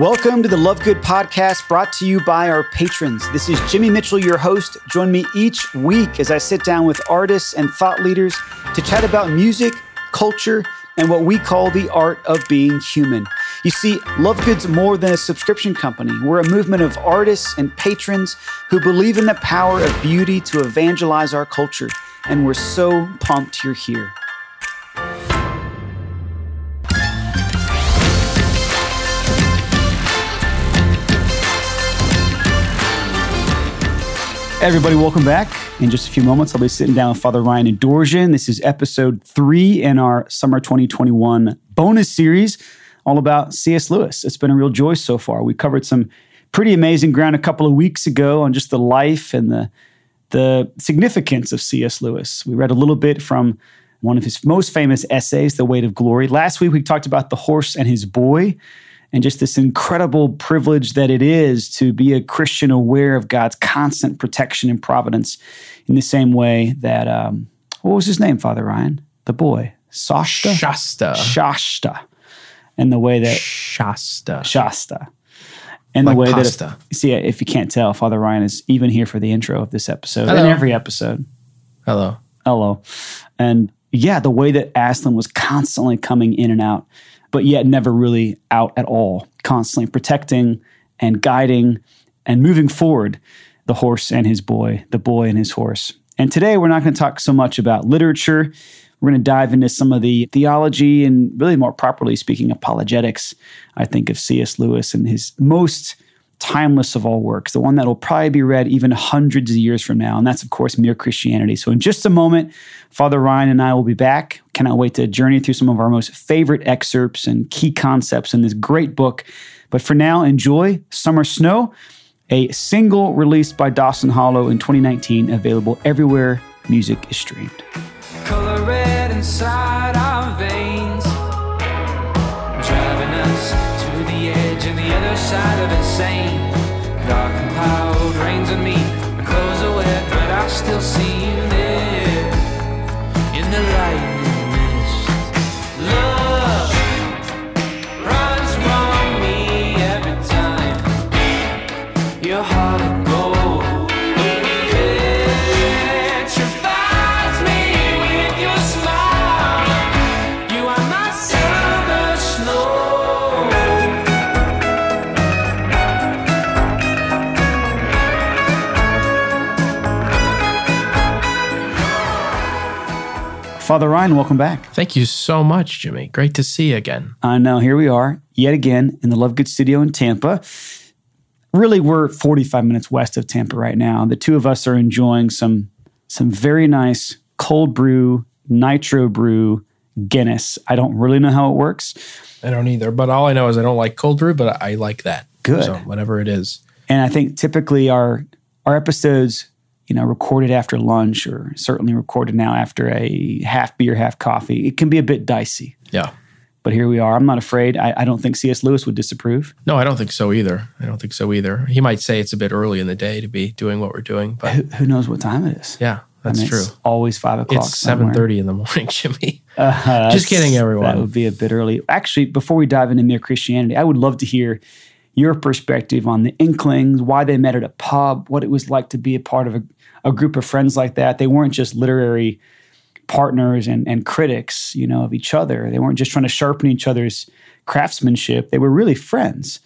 Welcome to the Love Good podcast brought to you by our patrons. This is Jimmy Mitchell, your host. Join me each week as I sit down with artists and thought leaders to chat about music, culture, and what we call the art of being human. You see, Love Good's more than a subscription company. We're a movement of artists and patrons who believe in the power of beauty to evangelize our culture. And we're so pumped you're here. Everybody, welcome back. In just a few moments, I'll be sitting down with Father Ryan Adorjan. This is episode three in our summer 2021 bonus series, all about C.S. Lewis. It's been a real joy so far. We covered some pretty amazing ground a couple of weeks ago on just the life and the the significance of C.S. Lewis. We read a little bit from one of his most famous essays, The Weight of Glory. Last week, we talked about the horse and his boy and just this incredible privilege that it is to be a Christian aware of God's constant protection and providence in the same way that, um, what was his name, Father Ryan? The boy, Shasta? Shasta. Shasta. And the way that Shasta. Shasta. And Like the way pasta. that, see, if you can't tell, Father Ryan is even here for the intro of this episode Hello. and every episode. Hello. Hello. And yeah, the way that Aslan was constantly coming in and out, but yet never really out at all, constantly protecting and guiding and moving forward the horse and his boy, the boy and his horse. And today we're not going to talk so much about literature. We're going to dive into some of the theology and really more properly speaking, apologetics, I think, of C.S. Lewis and his most timeless of all works, the one that will probably be read even hundreds of years from now. And that's, of course, Mere Christianity. So, in just a moment, Father Ryan and I will be back. Cannot wait to journey through some of our most favorite excerpts and key concepts in this great book. But for now, enjoy Summer Snow, a single released by Dawson Hollow in 2019, available everywhere music is streamed. Dark and cloud rains on me, my clothes are wet, but I still see you Father Ryan, welcome back. Thank you so much, Jimmy. Great to see you again. I know, here we are, yet again in the Love Good studio in Tampa. Really, we're 45 minutes west of Tampa right now. The two of us are enjoying some some very nice cold brew, nitro brew Guinness. I don't really know how it works. I don't either, but all I know is I don't like cold brew, but I like that. Good. So whatever it is. And I think typically our our episodes, you know, recorded after lunch or certainly recorded now after a half beer, half coffee, it can be a bit dicey. Yeah. But here we are. I'm not afraid. I, I don't think C.S. Lewis would disapprove. No, I don't think so either. I don't think so either. He might say it's a bit early in the day to be doing what we're doing, but Who, who knows what time it is? yeah, that's I mean, true. It's always five o'clock. It's seven thirty in the morning, Jimmy. Uh, Just kidding, everyone. That would be a bit early. Actually, before we dive into mere Christianity, I would love to hear your perspective on the Inklings, why they met at a pub, what it was like to be a part of a, a group of friends like that. They weren't just literary partners and, and critics, you know, of each other. They weren't just trying to sharpen each other's craftsmanship. They were really friends,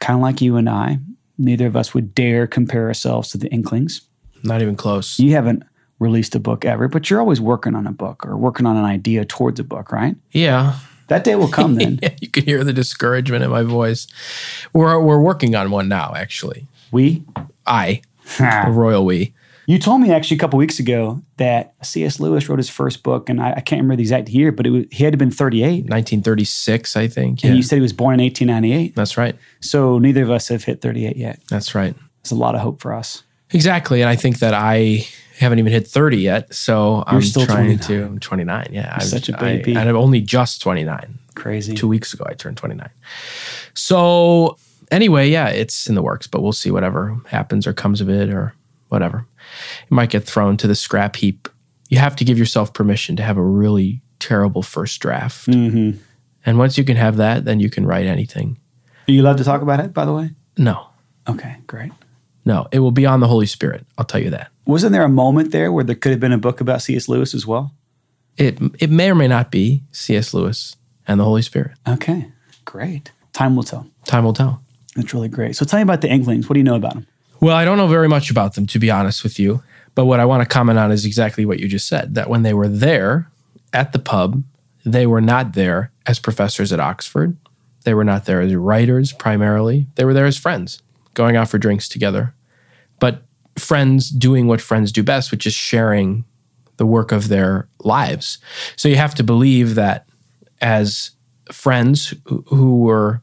kind of like you and I. Neither of us would dare compare ourselves to the Inklings. Not even close. You haven't released a book ever, but you're always working on a book or working on an idea towards a book, right? Yeah. That day will come then. Yeah, you can hear the discouragement in my voice. We're we're working on one now, actually. we, I, a royal we. you told me actually a couple weeks ago that C.S. Lewis wrote his first book, and I, I can't remember the exact year, but it was, he had to been 38. 1936, I think. Yeah. And you said he was born in 1898. That's right. So neither of us have hit 38 yet. That's right. It's a lot of hope for us. Exactly. And I think that I haven't even hit 30 yet. So I'm still trying 29. to I'm 29. Yeah. I'm such a baby. I, and I'm only just 29. Crazy. Two weeks ago I turned 29. So anyway, yeah, it's in the works, but we'll see whatever happens or comes of it or whatever. It might get thrown to the scrap heap. You have to give yourself permission to have a really terrible first draft. Mm-hmm. And once you can have that, then you can write anything. Are you allowed to talk about it, by the way? No, Okay, great. no, it will be on the Holy Spirit. I'll tell you that. Wasn't there a moment there where there could have been a book about C.S. Lewis as well? It it may or may not be C.S. Lewis and the Holy Spirit. Okay, great. Time will tell. Time will tell. That's really great. So tell me about the Inklings. What do you know about them? Well, I don't know very much about them, to be honest with you. But what I want to comment on is exactly what you just said that when they were there at the pub, they were not there as professors at Oxford. They were not there as writers primarily. They were there as friends, going out for drinks together. But friends doing what friends do best, which is sharing the work of their lives. So you have to believe that as friends who- were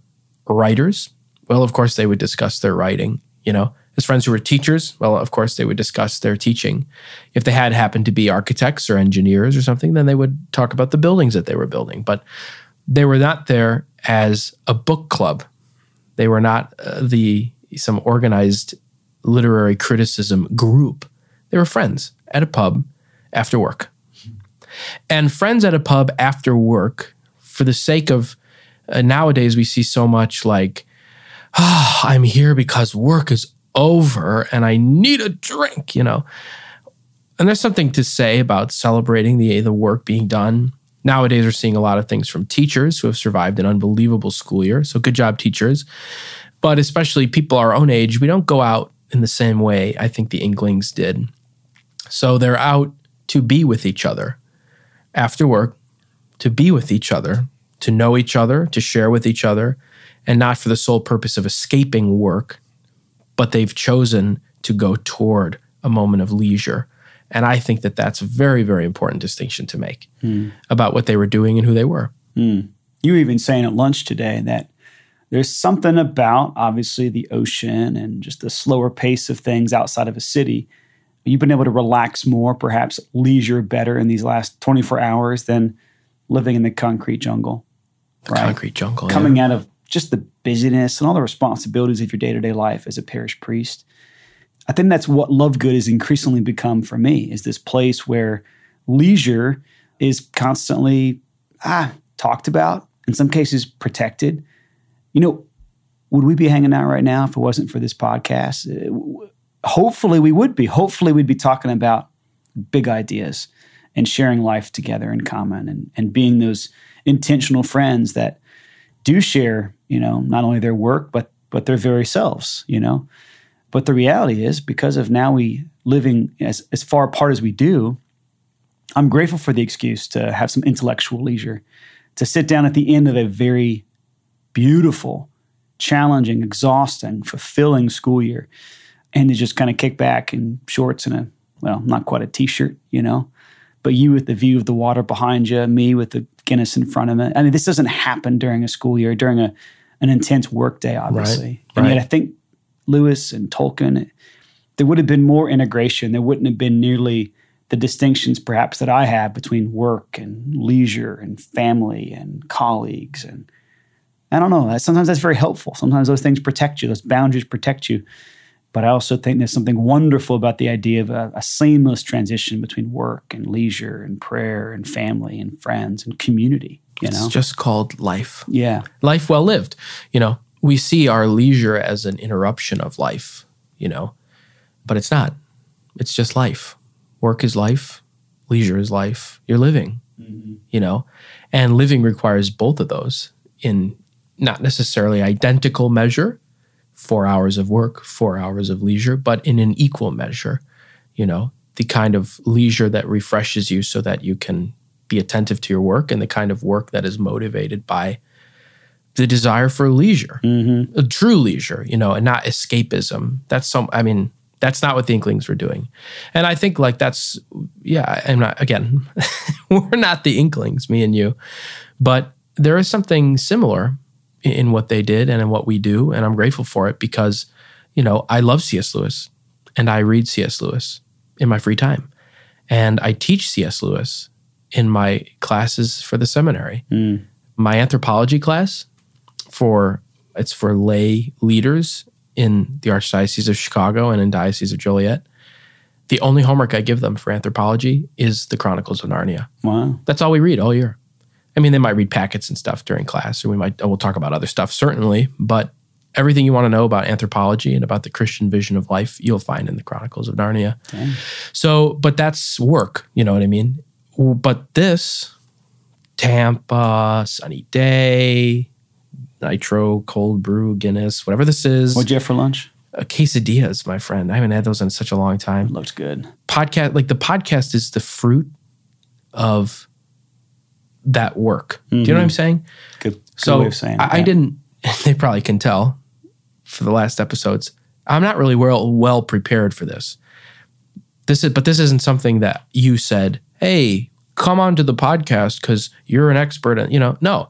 writers, well, of course, they would discuss their writing, you know. As friends who were teachers, well, of course, they would discuss their teaching. If they had happened to be architects or engineers or something, then they would talk about the buildings that they were building. But they were not there as a book club. They were not uh, the some organized literary criticism group. They were friends at a pub after work. And friends at a pub after work, for the sake of uh, nowadays, we see so much like, "Ah, I'm here because work is over and I need a drink, you know. And there's something to say about celebrating the, the work being done. Nowadays, we're seeing a lot of things from teachers who have survived an unbelievable school year. So, good job, teachers. But especially people our own age, we don't go out in the same way I think the Inklings did. So, they're out to be with each other after work, to be with each other, to know each other, to share with each other, and not for the sole purpose of escaping work, but they've chosen to go toward a moment of leisure. And I think that that's a very, very important distinction to make hmm. about what they were doing and who they were. Hmm. You were even saying at lunch today that there's something about obviously the ocean and just the slower pace of things outside of a city. You've been able to relax more, perhaps leisure better in these last 24 hours than living in the concrete jungle. Right. Concrete jungle. yeah. Coming out of just the busyness and all the responsibilities of your day to day life as a parish priest. I think that's what Love Good has increasingly become for me is this place where leisure is constantly ah, talked about, in some cases protected. You know, would we be hanging out right now if it wasn't for this podcast? Uh, Hopefully, we would be. Hopefully, we'd be talking about big ideas and sharing life together in common and, and being those intentional friends that do share, you know, not only their work, but but their very selves, you know. But the reality is, because of now we living as, as far apart as we do, I'm grateful for the excuse to have some intellectual leisure, to sit down at the end of a very beautiful, challenging, exhausting, fulfilling school year, and to just kind of kick back in shorts and a, well, not quite a t shirt, you know, but you with the view of the water behind you, me with the Guinness in front of me. I mean, this doesn't happen during a school year, during a, an intense work day, obviously. And right. yet I think Lewis and Tolkien, there would have been more integration. There wouldn't have been nearly the distinctions perhaps that I have between work and leisure and family and colleagues and I don't know. Sometimes that's very helpful. Sometimes those things protect you. Those boundaries protect you. But I also think there's something wonderful about the idea of a, a seamless transition between work and leisure and prayer and family and friends and community. You know? It's just called life. yeah. life well lived. You know, we see our leisure as an interruption of life, you know, but it's not. It's just life. Work is life, leisure is life. You're living, mm-hmm. you know, and living requires both of those in not necessarily identical measure four hours of work, four hours of leisure, but in an equal measure, you know, the kind of leisure that refreshes you so that you can be attentive to your work and the kind of work that is motivated by the desire for leisure, mm-hmm. a true leisure, you know, and not escapism. That's some, I mean, that's not what the Inklings were doing. And I think like that's, yeah, I'm not, again, we're not the Inklings, me and you, but there is something similar in, what they did and in what we do. And I'm grateful for it because, you know, I love C.S. Lewis and I read C.S. Lewis in my free time. And I teach C.S. Lewis in my classes for the seminary. Mm. My anthropology class for it's for lay leaders in the Archdiocese of Chicago and in Diocese of Joliet. The only homework I give them for anthropology is the Chronicles of Narnia. Wow. That's all we read all year. I mean, they might read packets and stuff during class, or we might we'll talk about other stuff certainly, but everything you want to know about anthropology and about the Christian vision of life, you'll find in the Chronicles of Narnia. So, but that's work, you know what I mean? But this Tampa, sunny day, nitro, cold brew, Guinness, whatever this is, What'd you have for lunch? uh, quesadillas, my friend. I haven't had those in such a long time Looks good. podcast like the podcast is the fruit of that work. Do you know what I'm mm-hmm. saying? Good, good So way of saying. I, I didn't. They probably can tell for the last episodes. I'm not really well well prepared for this. This is, but this isn't something that you said. Hey, come on to the podcast because you're an expert. And you know, no.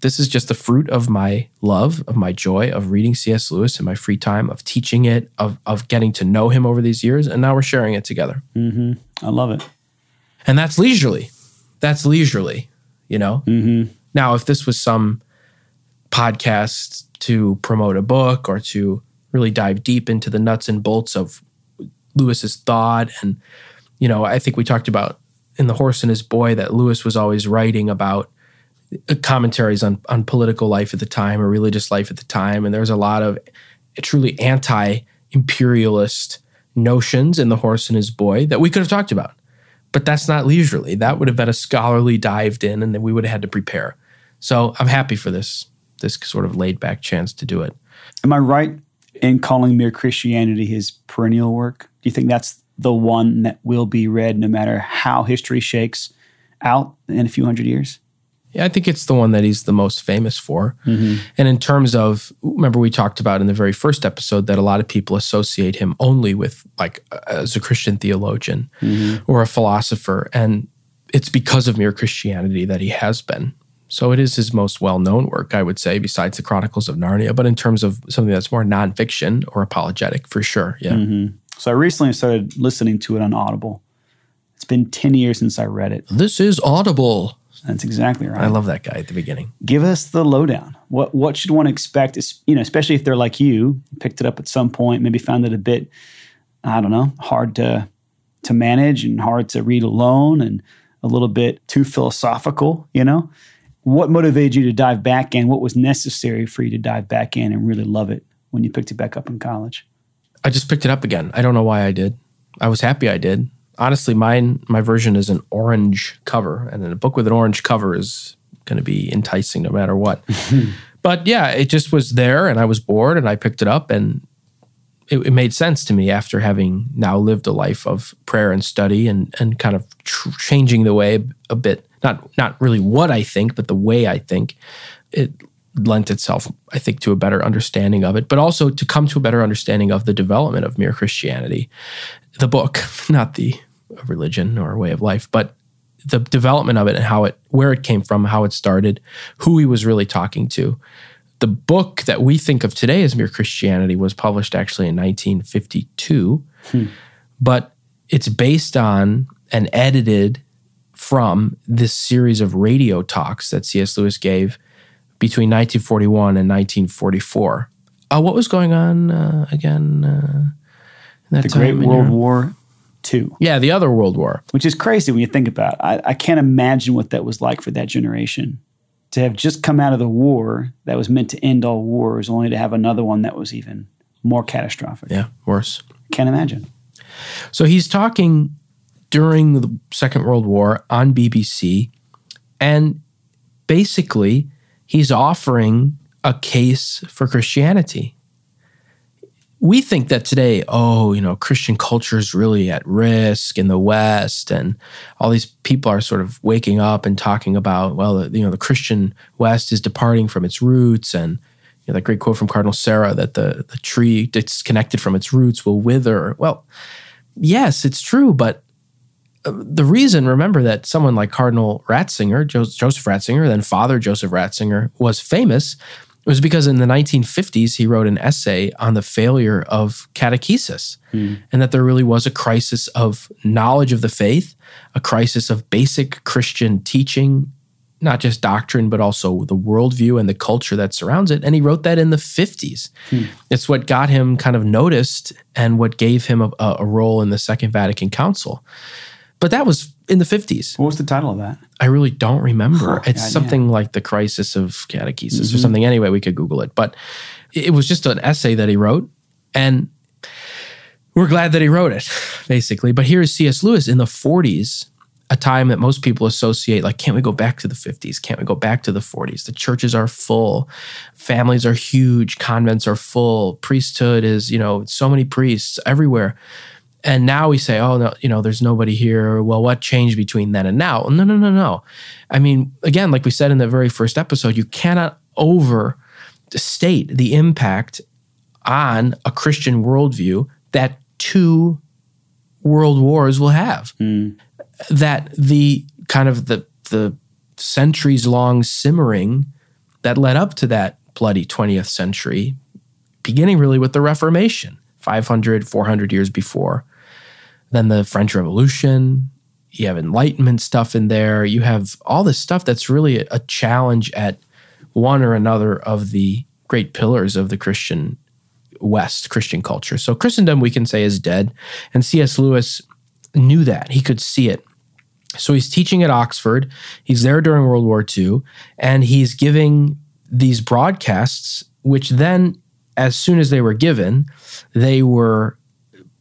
This is just the fruit of my love, of my joy, of reading C.S. Lewis in my free time, of teaching it, of of getting to know him over these years, and now we're sharing it together. Mm-hmm. I love it. And that's leisurely. That's leisurely, you know? Mm-hmm. Now, if this was some podcast to promote a book or to really dive deep into the nuts and bolts of Lewis's thought, and, you know, I think we talked about in The Horse and His Boy that Lewis was always writing about uh, commentaries on, on political life at the time or religious life at the time. And there was a lot of truly anti imperialist notions in The Horse and His Boy that we could have talked about but that's not leisurely. That would have been a scholarly dived in, and then we would have had to prepare. So I'm happy for this this sort of laid back chance to do it. Am I right in calling Mere Christianity his perennial work? Do you think that's the one that will be read no matter how history shakes out in a few hundred years? Yeah, I think it's the one that he's the most famous for. Mm-hmm. And in terms of, remember we talked about in the very first episode that a lot of people associate him only with like as a Christian theologian mm-hmm. or a philosopher, and it's because of mere Christianity that he has been. So it is his most well-known work, I would say, besides the Chronicles of Narnia. But in terms of something that's more nonfiction or apologetic, for sure, yeah. Mm-hmm. So I recently started listening to it on Audible. It's been 10 years since I read it. This is Audible. That's exactly right. I love that guy at the beginning. Give us the lowdown. What what should one expect? Is, you know, especially if they're like you, picked it up at some point, maybe found it a bit, I don't know, hard to to manage and hard to read alone, and a little bit too philosophical. You know, what motivated you to dive back in? What was necessary for you to dive back in and really love it when you picked it back up in college? I just picked it up again. I don't know why I did. I was happy I did. Honestly, mine my version is an orange cover, and a book with an orange cover is going to be enticing no matter what. but yeah, it just was there, and I was bored, and I picked it up, and it, it made sense to me after having now lived a life of prayer and study, and and kind of tr- changing the way a bit. Not not really what I think, but the way I think. It lent itself, I think, to a better understanding of it, but also to come to a better understanding of the development of mere Christianity. The book, not the religion or a way of life, but the development of it and how it, where it came from, how it started, who he was really talking to. The book that we think of today as Mere Christianity was published actually in 1952, but it's based on and edited from this series of radio talks that C.S. Lewis gave between 1941 and 1944. Uh, what was going on uh, again? Uh, in that The Great World Europe? War II, Yeah, the other World War. which is crazy when you think about it. I, I can't imagine what that was like for that generation to have just come out of the war that was meant to end all wars, only to have another one that was even more catastrophic. Yeah, worse. Can't imagine. So he's talking during the Second World War on BBC, and basically he's offering a case for Christianity. We think that today, oh, you know, Christian culture is really at risk in the West, and all these people are sort of waking up and talking about, well, you know, the Christian West is departing from its roots, and you know, that great quote from Cardinal Sarah that the the tree disconnected from its roots will wither. Well, yes, it's true, but uh, the reason, remember that someone like Cardinal Ratzinger, Joseph Ratzinger, then Father Joseph Ratzinger, was famous was because in the 1950s he wrote an essay on the failure of catechesis hmm. and that there really was a crisis of knowledge of the faith, a crisis of basic Christian teaching, not just doctrine, but also the worldview and the culture that surrounds it. And he wrote that in the 50s. Hmm. It's what got him kind of noticed and what gave him a, a role in the Second Vatican Council. But that was in the 50s. What was the title of that? I really don't remember. it's yeah, something like the crisis of catechesis or mm-hmm. something. Anyway, we could Google it. But it was just an essay that he wrote. And we're glad that he wrote it, basically. But here's C.S. Lewis in the 40s, a time that most people associate like, can't we go back to the 50s? Can't we go back to the 40s? The churches are full, families are huge, convents are full, priesthood is, you know, so many priests everywhere. And now we say, oh, no, you know, there's nobody here. Well, what changed between then and now? No, no, no, no. I mean, again, like we said in the very first episode, you cannot overstate the impact on a Christian worldview that two world wars will have. Hmm. That the kind of the the centuries long simmering that led up to that bloody 20th century, beginning really with the Reformation, 500, 400 years before. Then the French Revolution, you have Enlightenment stuff in there. You have all this stuff that's really a challenge at one or another of the great pillars of the Christian West, Christian culture. So Christendom, we can say, is dead. And C.S. Lewis knew that. He could see it. So he's teaching at Oxford. He's there during World War II, and he's giving these broadcasts, which then, as soon as they were given, they were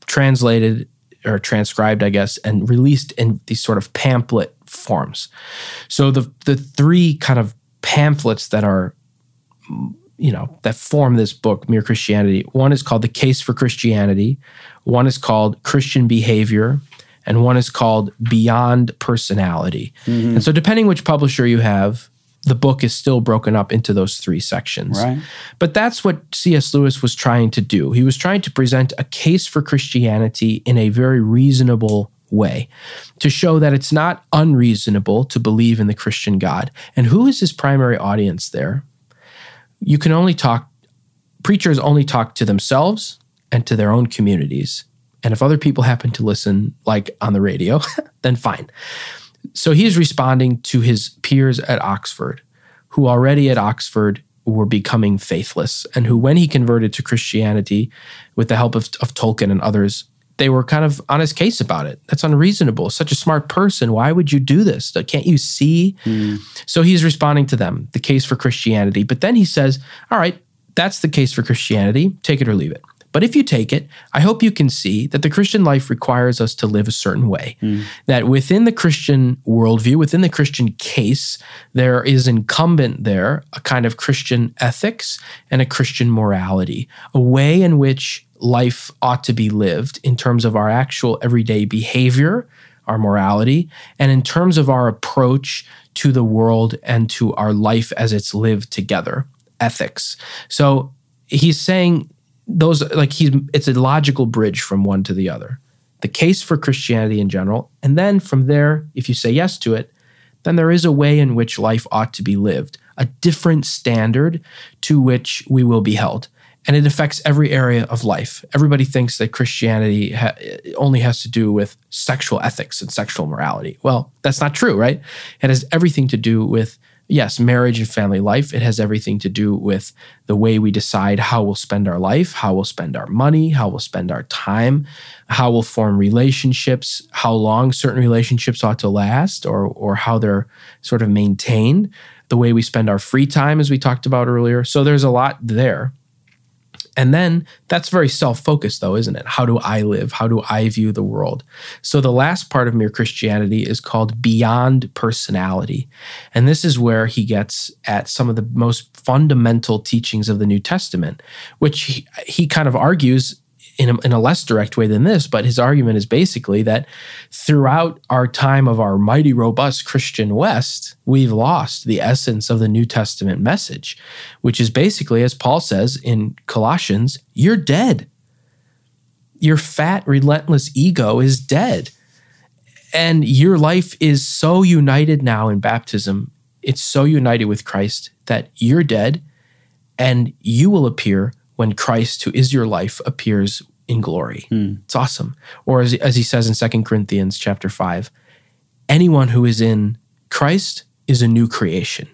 translated or transcribed, I guess, and released in these sort of pamphlet forms. So the the three kind of pamphlets that are you know that form this book mere christianity one is called the case for christianity one is called christian behavior and one is called beyond personality mm-hmm. and so depending which publisher you have the book is still broken up into those three sections. Right. but that's what cs lewis was trying to do. He was trying to present a case for christianity in a very reasonable way to show that it's not unreasonable to believe in the christian god. And who is his primary audience there? You can only talk preachers only talk to themselves and to their own communities. And if other people happen to listen like on the radio then fine. So he's responding to his peers at oxford who already at oxford were becoming faithless and who when he converted to christianity with the help of, of tolkien and others they were kind of on his case about it that's unreasonable such a smart person why would you do this can't you see hmm. so he's responding to them, the case for Christianity. But then he says, All right, that's the case for Christianity. Take it or leave it. But if you take it, I hope you can see that the Christian life requires us to live a certain way. Hmm. That within the Christian worldview, within the Christian case, there is incumbent there a kind of Christian ethics and a Christian morality, a way in which life ought to be lived in terms of our actual everyday behavior, our morality, and in terms of our approach to the world and to our life as it's lived together, ethics. So he's saying those like he's it's a logical bridge from one to the other. The case for Christianity in general, and then from there, if you say yes to it, then there is a way in which life ought to be lived, a different standard to which we will be held. And it affects every area of life. Everybody thinks that Christianity ha- only has to do with sexual ethics and sexual morality. Well, that's not true, right? It has everything to do with, yes, marriage and family life. It has everything to do with the way we decide how we'll spend our life, how we'll spend our money, how we'll spend our time, how we'll form relationships, how long certain relationships ought to last, or, or how they're sort of maintained, the way we spend our free time, as we talked about earlier. So there's a lot there. And then that's very self focused, though, isn't it? How do I live? How do I view the world? So the last part of Mere Christianity is called Beyond Personality. And this is where he gets at some of the most fundamental teachings of the New Testament, which he, he kind of argues in a, in a less direct way than this, but his argument is basically that throughout our time of our mighty, robust Christian West, we've lost the essence of the New Testament message, which is basically, as Paul says in Colossians, you're dead. Your fat, relentless ego is dead. And your life is so united now in baptism, it's so united with Christ that you're dead and you will appear when Christ, who is your life, appears in glory. Hmm. It's awesome. Or as, as he says in Second Corinthians chapter 5, anyone who is in Christ is a new creation.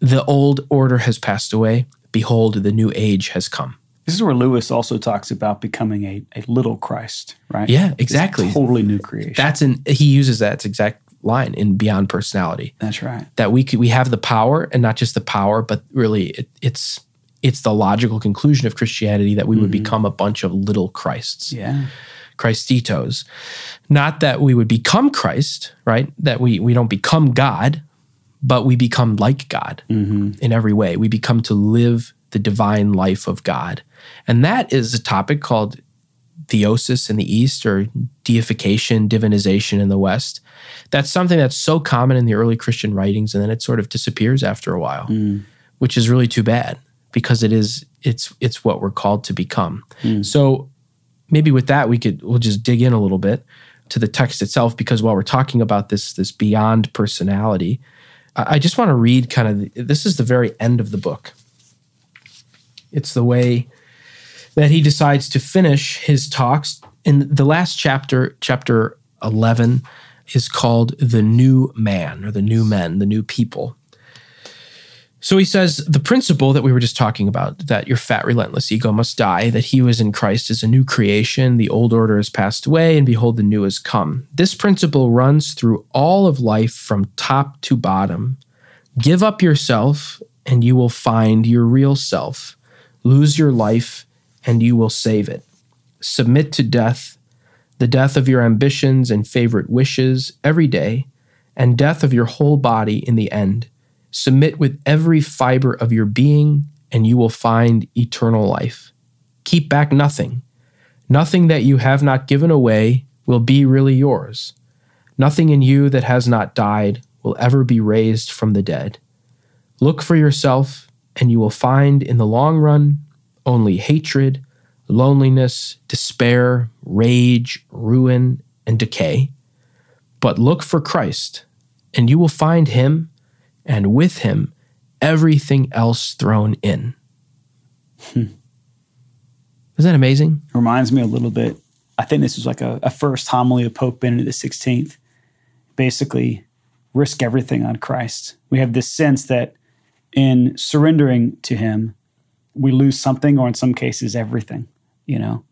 The old order has passed away. Behold, the new age has come. This is where Lewis also talks about becoming a, a little Christ, right? Yeah, exactly. totally new creation. That's an he uses that exact line in Beyond Personality. That's right. that we could we have the power and not just the power but really it, it's it's the logical conclusion of christianity that we would mm-hmm. become a bunch of little christs. Yeah. christitos. Not that we would become christ right? That we we don't become god but we become like god mm-hmm. in every way. We become to live the divine life of god. And that is a topic called theosis in the East or deification, divinization in the West. That's something that's so common in the early Christian writings, and then it sort of disappears after a while, mm. which is really too bad because it is it's it's what we're called to become. Hmm. So maybe with that we could we'll just dig in a little bit to the text itself because while we're talking about this this beyond personality, I I just want to read kind of the, this is the very end of the book. It's the way that he decides to finish his talks. In the last chapter, chapter 11, is called The New Man or The New Men, The New People. So he says the principle that we were just talking about that your fat, relentless ego must die, that he was in Christ is a new creation, the old order has passed away, and behold, the new has come. This principle runs through all of life from top to bottom. Give up yourself, and you will find your real self. Lose your life, and you will save it. Submit to death, the death of your ambitions and favorite wishes every day, and death of your whole body in the end. Submit with every fiber of your being, and you will find eternal life. Keep back nothing. Nothing that you have not given away will be really yours. Nothing in you that has not died will ever be raised from the dead. Look for yourself, and you will find in the long run only hatred, loneliness, despair, rage, ruin, and decay. But look for Christ, and you will find him, and with him, everything else thrown in. Hmm. Isn't that amazing? reminds me a little bit. I think this was like a, a first homily of Pope Benedict XVI. Basically, risk everything on Christ. We have this sense that in surrendering to Him, we lose something, or in some cases, everything. You know,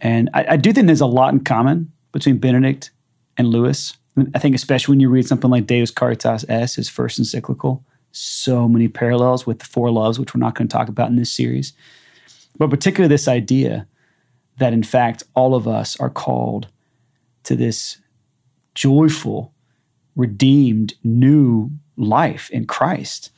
and I, I do think there's a lot in common between Benedict and Lewis. I think especially when you read something like Deus Caritas Est, his first encyclical, so many parallels with the four loves, which we're not going to talk about in this series. But particularly this idea that in fact all of us are called to this joyful, redeemed, new life in Christ.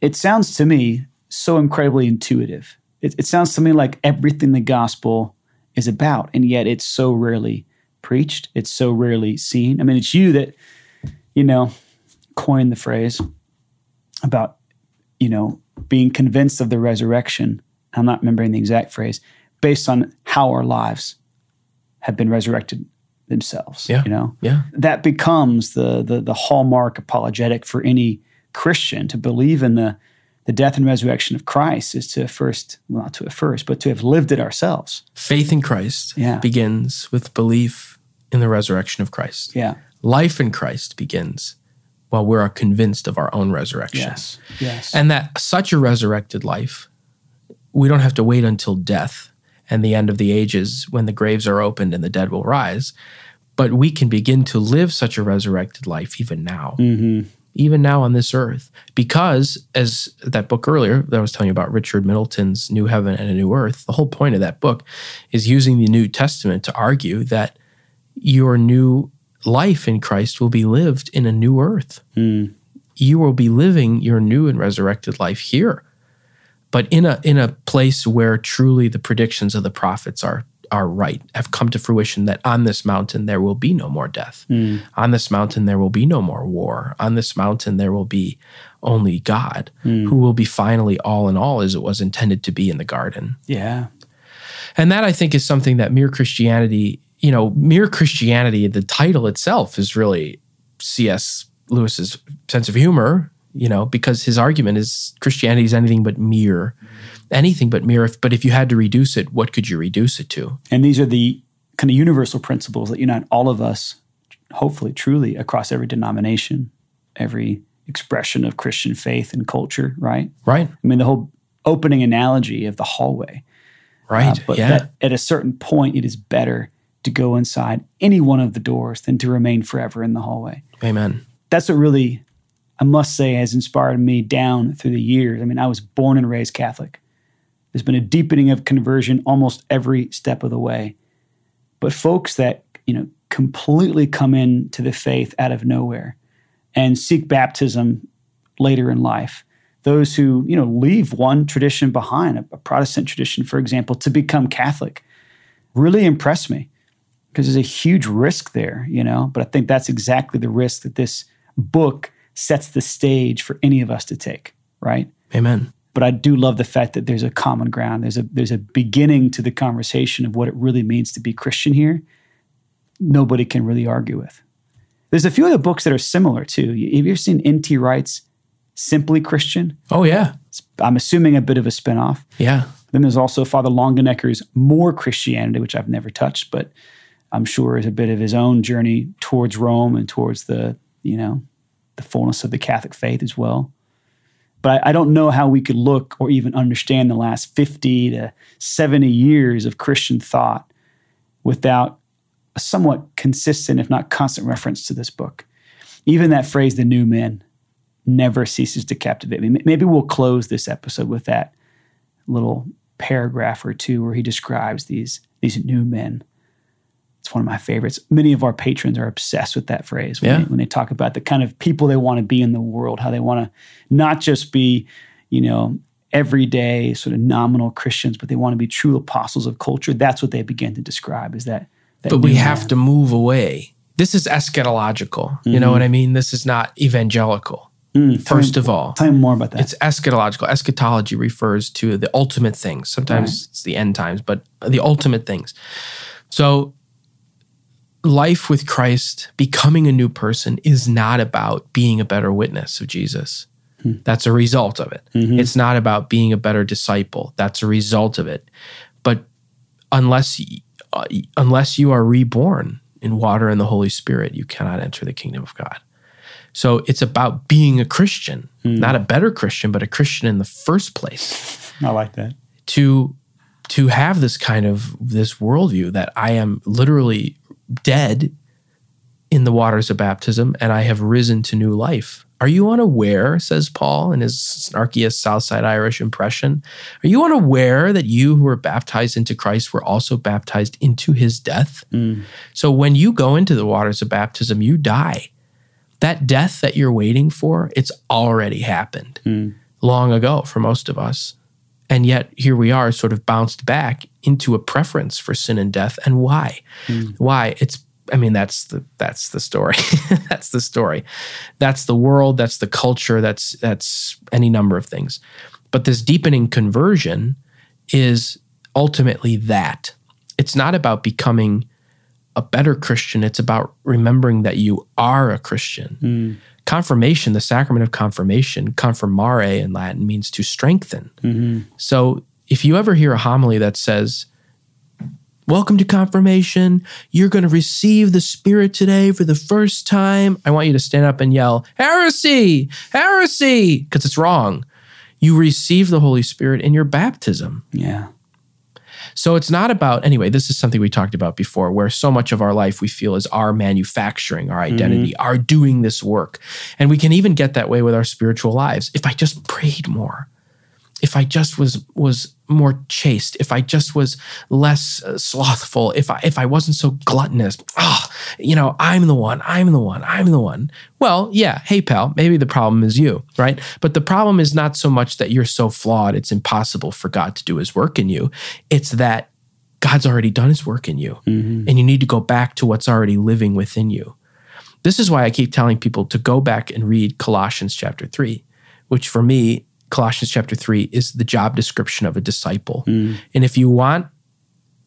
It sounds to me so incredibly intuitive. It, it sounds to me like everything the gospel is about, and yet it's so rarely preached. It's so rarely seen. I mean, it's you that, you know, coined the phrase about, you know, being convinced of the resurrection. I'm not remembering the exact phrase, based on how our lives have been resurrected themselves. Yeah. You know? Yeah. That becomes the the the hallmark apologetic for any Christian to believe in the the death and resurrection of Christ is to first, well, not to at first, but to have lived it ourselves. Faith in Christ Yeah. begins with belief in the resurrection of Christ. Yeah. Life in Christ begins while we're convinced of our own resurrection. Yes. Yes. And that such a resurrected life, we don't have to wait until death and the end of the ages when the graves are opened and the dead will rise. But we can begin to live such a resurrected life even now, mm-hmm. Even now on this earth. Because, as that book earlier that I was telling you about, Richard Middleton's New Heaven and a New Earth, the whole point of that book is using the New Testament to argue that your new life in Christ will be lived in a new earth hmm. you will be living your new and resurrected life here but in a in a place where truly the predictions of the prophets are are right have come to fruition that on this mountain there will be no more death. Hmm. On this mountain there will be no more war. On this mountain there will be only god hmm. who will be finally all in all as it was intended to be in the garden. Yeah. and that I think is something that mere Christianity, you know, mere Christianity, the title itself is really C.S. Lewis's sense of humor, you know, because his argument is Christianity is anything but mere, anything but mere. But if you had to reduce it, what could you reduce it to? And these are the kind of universal principles that unite all of us, hopefully, truly, across every denomination, every expression of Christian faith and culture, right? Right? I mean, the whole opening analogy of the hallway. Right. Uh, but yeah. that at a certain point, it is better to go inside any one of the doors than to remain forever in the hallway. Amen. That's what really, I must say, has inspired me down through the years. I mean, I was born and raised Catholic. There's been a deepening of conversion almost every step of the way. But folks that, you know, completely come into the faith out of nowhere and seek baptism later in life. Those who, you know, leave one tradition behind, a, a Protestant tradition, for example, to become Catholic, really impress me because there's a huge risk there, you know. But I think that's exactly the risk that this book sets the stage for any of us to take, right? Amen. But I do love the fact that there's a common ground. There's a there's a beginning to the conversation of what it really means to be Christian here. Nobody can really argue with. There's a few other books that are similar too. Have you ever seen N.T. Wright's Simply Christian? Oh yeah. I'm assuming a bit of a spinoff. Yeah. Then there's also Father Longenecker's More Christianity, which I've never touched, but I'm sure is a bit of his own journey towards Rome and towards the, you know, the fullness of the Catholic faith as well. But I, I don't know how we could look or even understand the last 50 to 70 years of Christian thought without a somewhat consistent, if not constant, reference to this book. Even that phrase, the new men, never ceases to captivate me. Maybe we'll close this episode with that little paragraph or two where he describes these these new men. It's one of my favorites. Many of our patrons are obsessed with that phrase when, Yeah. they, when they talk about the kind of people they want to be in the world, how they want to not just be, you know, everyday sort of nominal Christians, but they want to be true apostles of culture. That's what they begin to describe is that. that But we have man. to move away. This is eschatological. You know mm-hmm. what I mean? This is not evangelical. Mm, first of all, Tell me more about that. It's eschatological. Eschatology refers to the ultimate things. Sometimes it's the end times, but the ultimate things. So, life with Christ, becoming a new person, is not about being a better witness of Jesus. Hmm. That's a result of it. Mm-hmm. It's not about being a better disciple. That's a result of it. But unless uh, unless you are reborn in water and the Holy Spirit, you cannot enter the kingdom of God. So it's about being a Christian, hmm. not a better Christian, but a Christian in the first place. I like that. To to have this kind of this worldview that I am literally dead in the waters of baptism and I have risen to new life. Are you unaware, says Paul in his snarkiest Southside Irish impression, are you unaware that you who were baptized into Christ were also baptized into his death? Mm. So when you go into the waters of baptism, you die that death that you're waiting for, it's already happened mm. long ago for most of us. And yet here we are, sort of bounced back into a preference for sin and death. And why? Mm. Why? It's I mean, that's the that's the story. that's the story. That's the world, that's the culture, that's that's any number of things. But this deepening conversion is ultimately that. It's not about becoming a better Christian. It's about remembering that you are a Christian. Mm. Confirmation, the sacrament of confirmation, confirmare in Latin means to strengthen. Mm-hmm. So if you ever hear a homily that says, Welcome to confirmation, you're going to receive the Spirit today for the first time, I want you to stand up and yell, Heresy! Heresy! Because it's wrong. You receive the Holy Spirit in your baptism. Yeah. So it's not about, anyway, this is something we talked about before, where so much of our life we feel is our manufacturing, our mm-hmm. identity, our doing this work. And we can even get that way with our spiritual lives. If I just prayed more, if I just was was more chaste, if I just was less uh, slothful, if I if I wasn't so gluttonous, ah, you know, I'm the one, I'm the one, I'm the one. Well, yeah, hey pal, maybe the problem is you, right? But the problem is not so much that you're so flawed it's impossible for God to do his work in you. It's that God's already done his work in you and you need to go back to what's already living within you. This is why I keep telling people to go back and read Colossians chapter 3, which for me, Colossians chapter 3 is the job description of a disciple. Mm. And if you want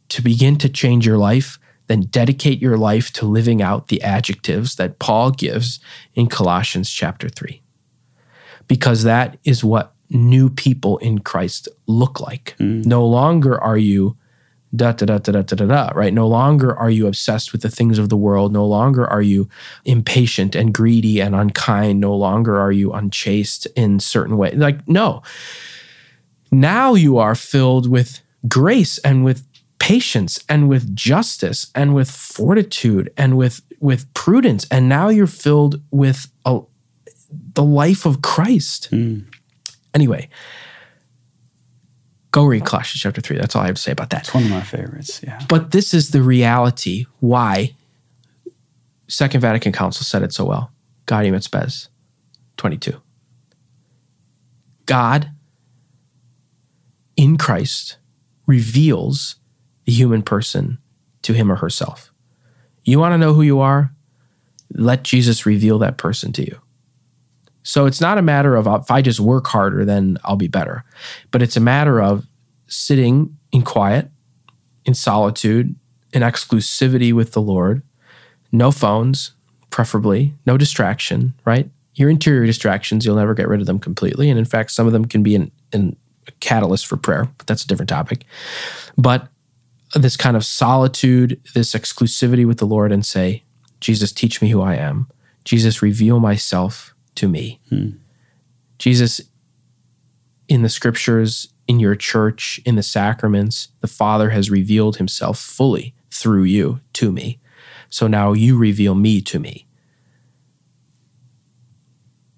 to begin to change your life, then dedicate your life to living out the adjectives that Paul gives in Colossians chapter 3. Because that is what new people in Christ look like. Mm. No longer are you da da da da da da da right? No longer are you obsessed with the things of the world. No longer are you impatient and greedy and unkind. No longer are you unchaste in certain ways. Like, no. Now you are filled with grace and with patience and with justice and with fortitude and with with prudence and now you're filled with a, the life of Christ. Hmm. Anyway, go read Colossians chapter 3. That's all I have to say about that. It's one of my favorites. Yeah. But this is the reality why Second Vatican Council said it so well. Gaudium et Spes 22. God in Christ reveals the human person to him or herself. You want to know who you are? Let Jesus reveal that person to you. So it's not a matter of uh, if I just work harder, then I'll be better. But it's a matter of sitting in quiet, in solitude, in exclusivity with the Lord, no phones, preferably, no distraction, right? Your interior distractions, you'll never get rid of them completely. And in fact, some of them can be an, an, a catalyst for prayer, but that's a different topic. But this kind of solitude, this exclusivity with the Lord, and say, Jesus, teach me who I am. Jesus, reveal myself to me. Hmm. Jesus, in the scriptures, in your church, in the sacraments, the Father has revealed himself fully through you to me. So now you reveal me to me.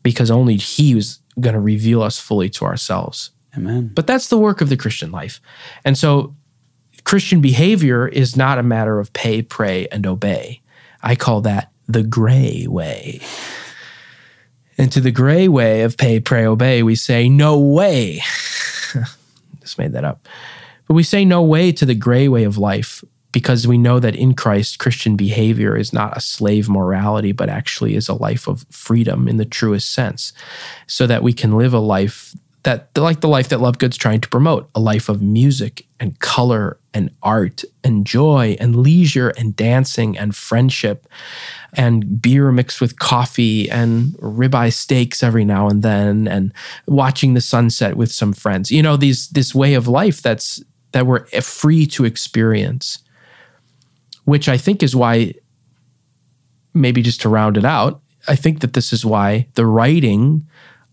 Because only he was going to reveal us fully to ourselves. Amen. But that's the work of the Christian life. And so Christian behavior is not a matter of pay, pray, and obey. I call that the gray way. And to the gray way of pay, pray, obey, we say, no way. Just made that up. But we say no way to the gray way of life because we know that in Christ, Christian behavior is not a slave morality, but actually is a life of freedom in the truest sense, so that we can live a life that, like the life that Lovegood's trying to promote, a life of music and color and art and joy and leisure and dancing and friendship and beer mixed with coffee and ribeye steaks every now and then and watching the sunset with some friends. You know, these this way of life that's that we're free to experience which I think is why, maybe just to round it out, I think that this is why the writing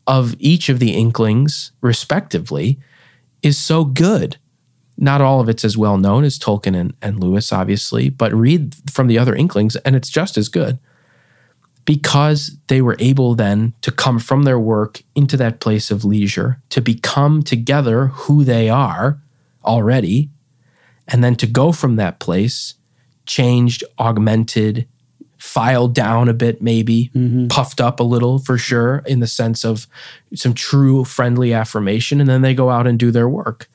of each of the Inklings, respectively, is so good. Not all of it's as well known as Tolkien and, and Lewis, obviously, but read from the other Inklings and it's just as good because they were able then to come from their work into that place of leisure, to become together who they are already, and then to go from that place changed, augmented, filed down a bit, maybe mm-hmm. puffed up a little for sure, in the sense of some true friendly affirmation. And then they go out and do their work.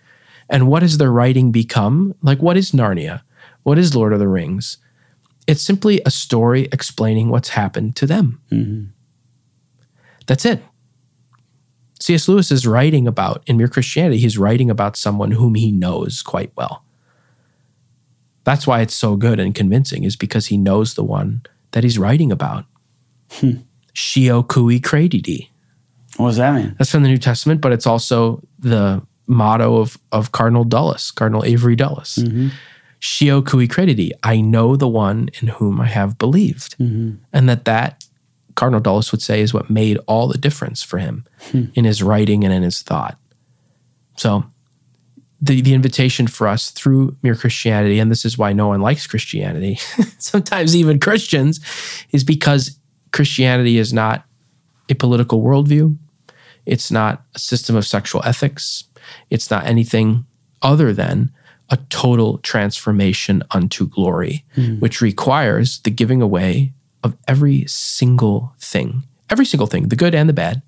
And what has their writing become? Like, what is Narnia? What is Lord of the Rings? It's simply a story explaining what's happened to them. Mm-hmm. That's it. C.S. Lewis is writing about, in Mere Christianity, he's writing about someone whom he knows quite well. That's why it's so good and convincing, is because he knows the one that he's writing about. Hmm. Scio Cui Credidi. What does that mean? That's from the New Testament, but it's also the motto of, of Cardinal Dulles, Cardinal Avery Dulles. Mm-hmm. Scio Cui Credidi. I know the one in whom I have believed. Mm-hmm. And that that, Cardinal Dulles would say, is what made all the difference for him hmm. in his writing and in his thought. So the, the invitation for us through mere Christianity, and this is why no one likes Christianity, sometimes even Christians, is because Christianity is not a political worldview. It's not a system of sexual ethics. It's not anything other than a total transformation unto glory, hmm. which requires the giving away of every single thing, every single thing, the good and the bad.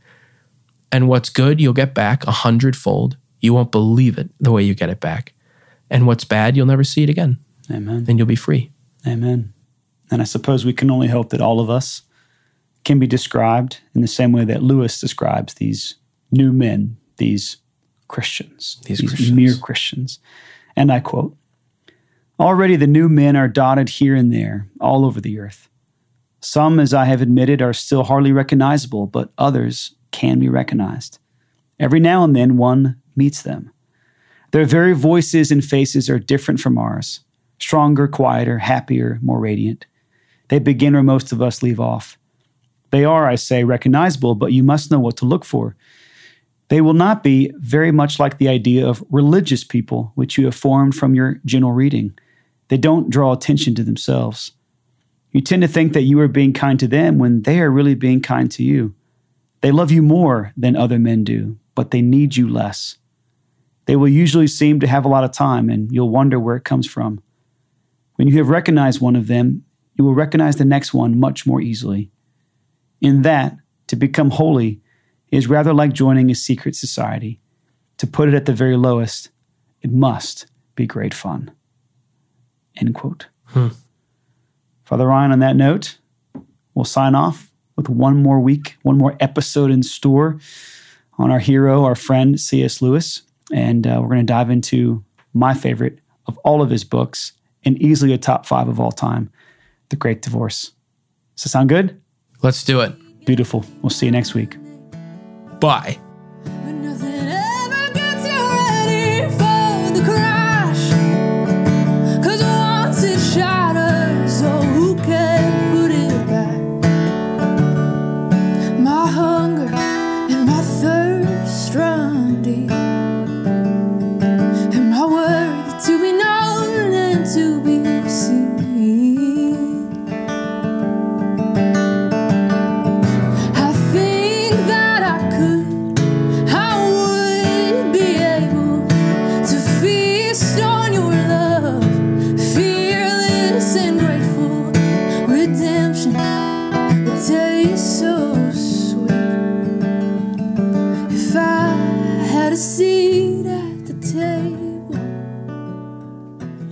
And what's good, you'll get back a hundredfold. You won't believe it the way you get it back. And what's bad, you'll never see it again. Amen. Then you'll be free. Amen. And I suppose we can only hope that all of us can be described in the same way that Lewis describes these new men, these Christians, These Christians. mere Christians. And I quote Already the new men are dotted here and there, all over the earth. Some, as I have admitted, are still hardly recognizable, but others can be recognized. Every now and then one meets them. Their very voices and faces are different from ours stronger, quieter, happier, more radiant. They begin where most of us leave off. They are, I say, recognizable, but you must know what to look for. They will not be very much like the idea of religious people, which you have formed from your general reading. They don't draw attention to themselves. You tend to think that you are being kind to them when they are really being kind to you. They love you more than other men do, but they need you less. They will usually seem to have a lot of time, and you'll wonder where it comes from. When you have recognized one of them, you will recognize the next one much more easily. In that, to become holy is rather like joining a secret society. To put it at the very lowest, it must be great fun. End quote. Father Ryan, on that note, we'll sign off with one more week, one more episode in store on our hero, our friend C.S. Lewis. And uh, we're going to dive into my favorite of all of his books and easily a top five of all time The Great Divorce. Does that sound good? Let's do it. Beautiful. We'll see you next week. Bye.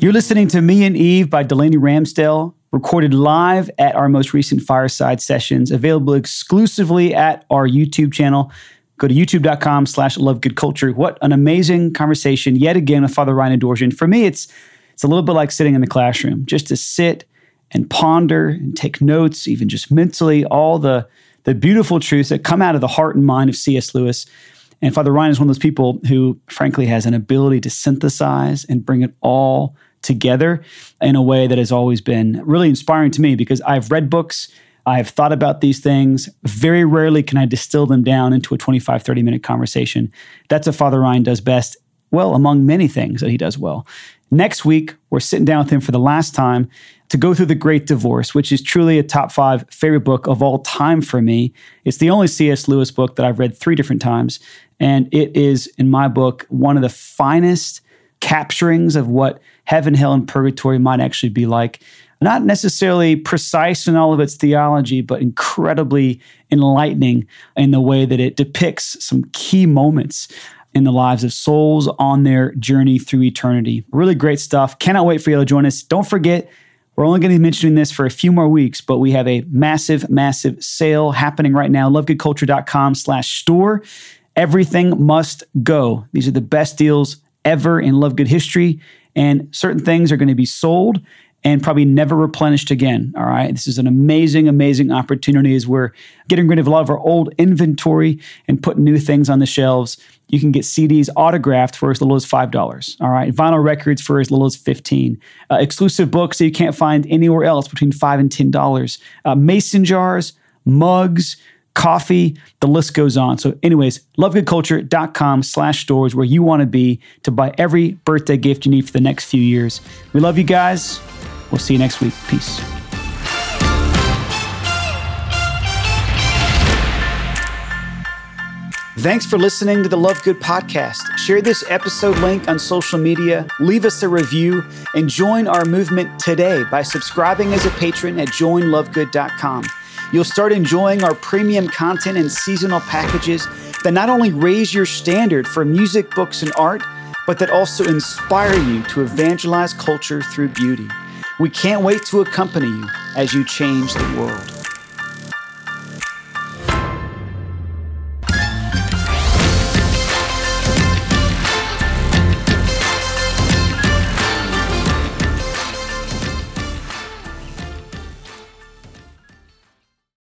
You're listening to Me and Eve by Delaney Ramsdale, recorded live at our most recent fireside sessions, available exclusively at our YouTube channel. Go to youtube.com slash lovegoodculture. What an amazing conversation yet again with Father Ryan Adorjan. For me, it's it's a little bit like sitting in the classroom, just to sit and ponder and take notes, even just mentally, all the, the beautiful truths that come out of the heart and mind of C.S. Lewis. And Father Ryan is one of those people who, frankly, has an ability to synthesize and bring it all together in a way that has always been really inspiring to me because I've read books, I've thought about these things. Very rarely can I distill them down into a 25, 30 minute conversation. That's what Father Ryan does best, well, among many things that he does well. Next week, we're sitting down with him for the last time to go through The Great Divorce, which is truly a top five favorite book of all time for me. It's the only C.S. Lewis book that I've read three different times. And it is, in my book, one of the finest capturings of what heaven, hell, and purgatory might actually be like. Not necessarily precise in all of its theology, but incredibly enlightening in the way that it depicts some key moments in the lives of souls on their journey through eternity. Really great stuff. Cannot wait for you to join us. Don't forget, we're only going to be mentioning this for a few more weeks, but we have a massive, massive sale happening right now. Lovegoodculture.com slash store. Everything must go. These are the best deals ever in Love Good history. And certain things are going to be sold and probably never replenished again. All right. This is an amazing, amazing opportunity as we're getting rid of a lot of our old inventory and putting new things on the shelves. You can get CDs autographed for as little as $5. All right. Vinyl records for as little as 15 uh, Exclusive books that you can't find anywhere else between 5 and $10. Uh, mason jars, mugs, coffee, the list goes on. So, anyways, lovegoodculture.com slash stores where you want to be to buy every birthday gift you need for the next few years. We love you guys. We'll see you next week. Peace. Thanks for listening to the Love Good podcast. Share this episode link on social media, leave us a review, and join our movement today by subscribing as a patron at joinlovegood.com. You'll start enjoying our premium content and seasonal packages that not only raise your standard for music, books, and art, but that also inspire you to evangelize culture through beauty. We can't wait to accompany you as you change the world.